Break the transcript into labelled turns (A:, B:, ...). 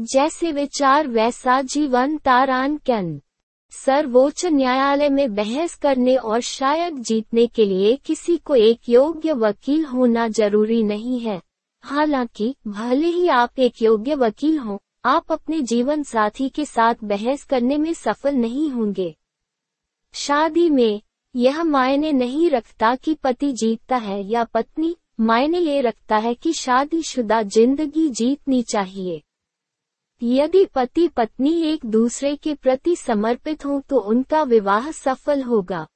A: जैसे विचार वैसा जीवन तारान कैन। सर्वोच्च न्यायालय में बहस करने और शायद जीतने के लिए किसी को एक योग्य वकील होना ज़रूरी नहीं है। हालाँकि, भले ही आप एक योग्य वकील हों, आप अपने जीवन साथी के साथ बहस करने में सफल नहीं होंगे। शादी में, यह मायने नहीं रखता कि पति जीतता है या पत्नी, मायने ये रखता है कि शादीशुदा ज़िंदगी जीतनी चाहिए। यदि पति पत्नी एक दूसरे के प्रति समर्पित हों तो उनका विवाह सफल होगा।